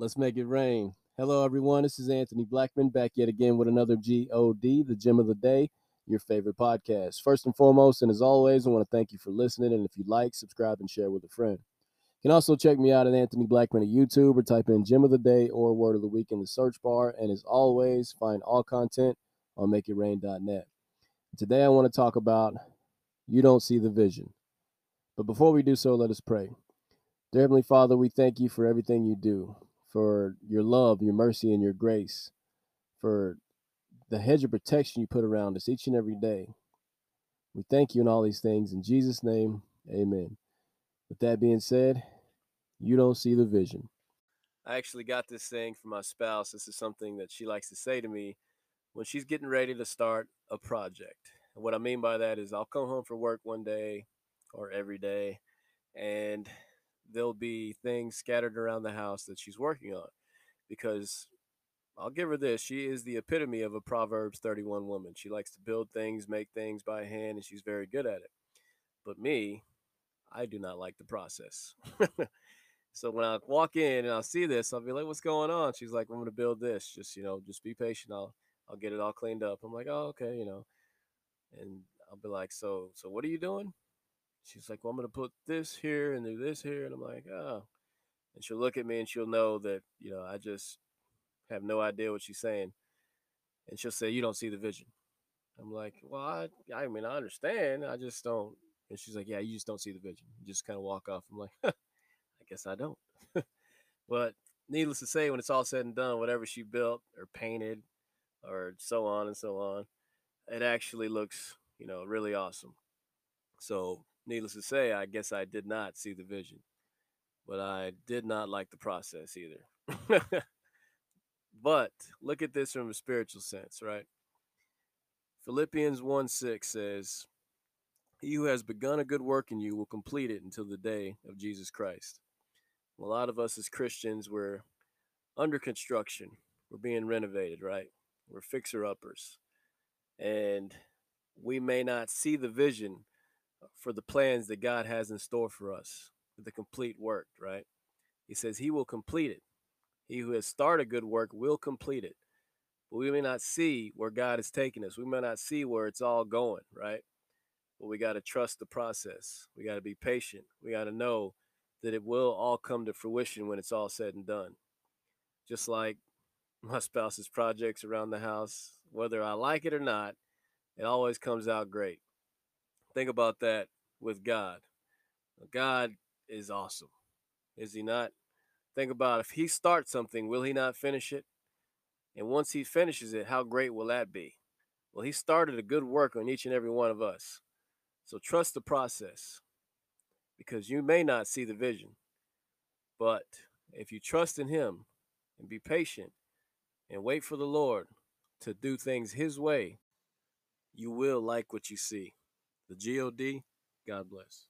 Let's make it rain. Hello, everyone. This is Anthony Blackman back yet again with another GOD, the Gem of the Day, your favorite podcast. First and foremost, and as always, I want to thank you for listening. And if you like, subscribe and share with a friend. You can also check me out at Anthony Blackman at YouTube or type in Gem of the Day or Word of the Week in the search bar. And as always, find all content on makeitrain.net. Today, I want to talk about you don't see the vision. But before we do so, let us pray. Dear Heavenly Father, we thank you for everything you do for your love, your mercy, and your grace, for the hedge of protection you put around us each and every day. We thank you in all these things. In Jesus' name, amen. With that being said, you don't see the vision. I actually got this saying from my spouse. This is something that she likes to say to me when she's getting ready to start a project. And what I mean by that is I'll come home from work one day or every day and there'll be things scattered around the house that she's working on because I'll give her this. She is the epitome of a Proverbs 31 woman. She likes to build things, make things by hand, and she's very good at it. But me, I do not like the process. so when I walk in and I'll see this, I'll be like, what's going on? She's like, I'm going to build this. Just, you know, just be patient. I'll, I'll get it all cleaned up. I'm like, oh, okay, you know. And I'll be like, so, so what are you doing? She's like, well, I'm going to put this here and do this here. And I'm like, oh. And she'll look at me and she'll know that, you know, I just have no idea what she's saying. And she'll say, you don't see the vision. I'm like, well, I, I mean, I understand. I just don't. And she's like, yeah, you just don't see the vision. You just kind of walk off. I'm like, I guess I don't. but needless to say, when it's all said and done, whatever she built or painted or so on and so on, it actually looks, you know, really awesome. So needless to say, I guess I did not see the vision, but I did not like the process either. but look at this from a spiritual sense, right? Philippians 1 6 says, He who has begun a good work in you will complete it until the day of Jesus Christ. A lot of us as Christians, we're under construction. We're being renovated, right? We're fixer uppers. And we may not see the vision for the plans that God has in store for us, the complete work, right? He says he will complete it. He who has started good work will complete it. But we may not see where God is taking us. We may not see where it's all going, right? But we got to trust the process. We got to be patient. We got to know that it will all come to fruition when it's all said and done. Just like my spouse's projects around the house, whether I like it or not, it always comes out great. Think about that with God. God is awesome, is he not? Think about if he starts something, will he not finish it? And once he finishes it, how great will that be? Well, he started a good work on each and every one of us. So trust the process because you may not see the vision. But if you trust in him and be patient and wait for the Lord to do things his way, you will like what you see the GOD. God bless.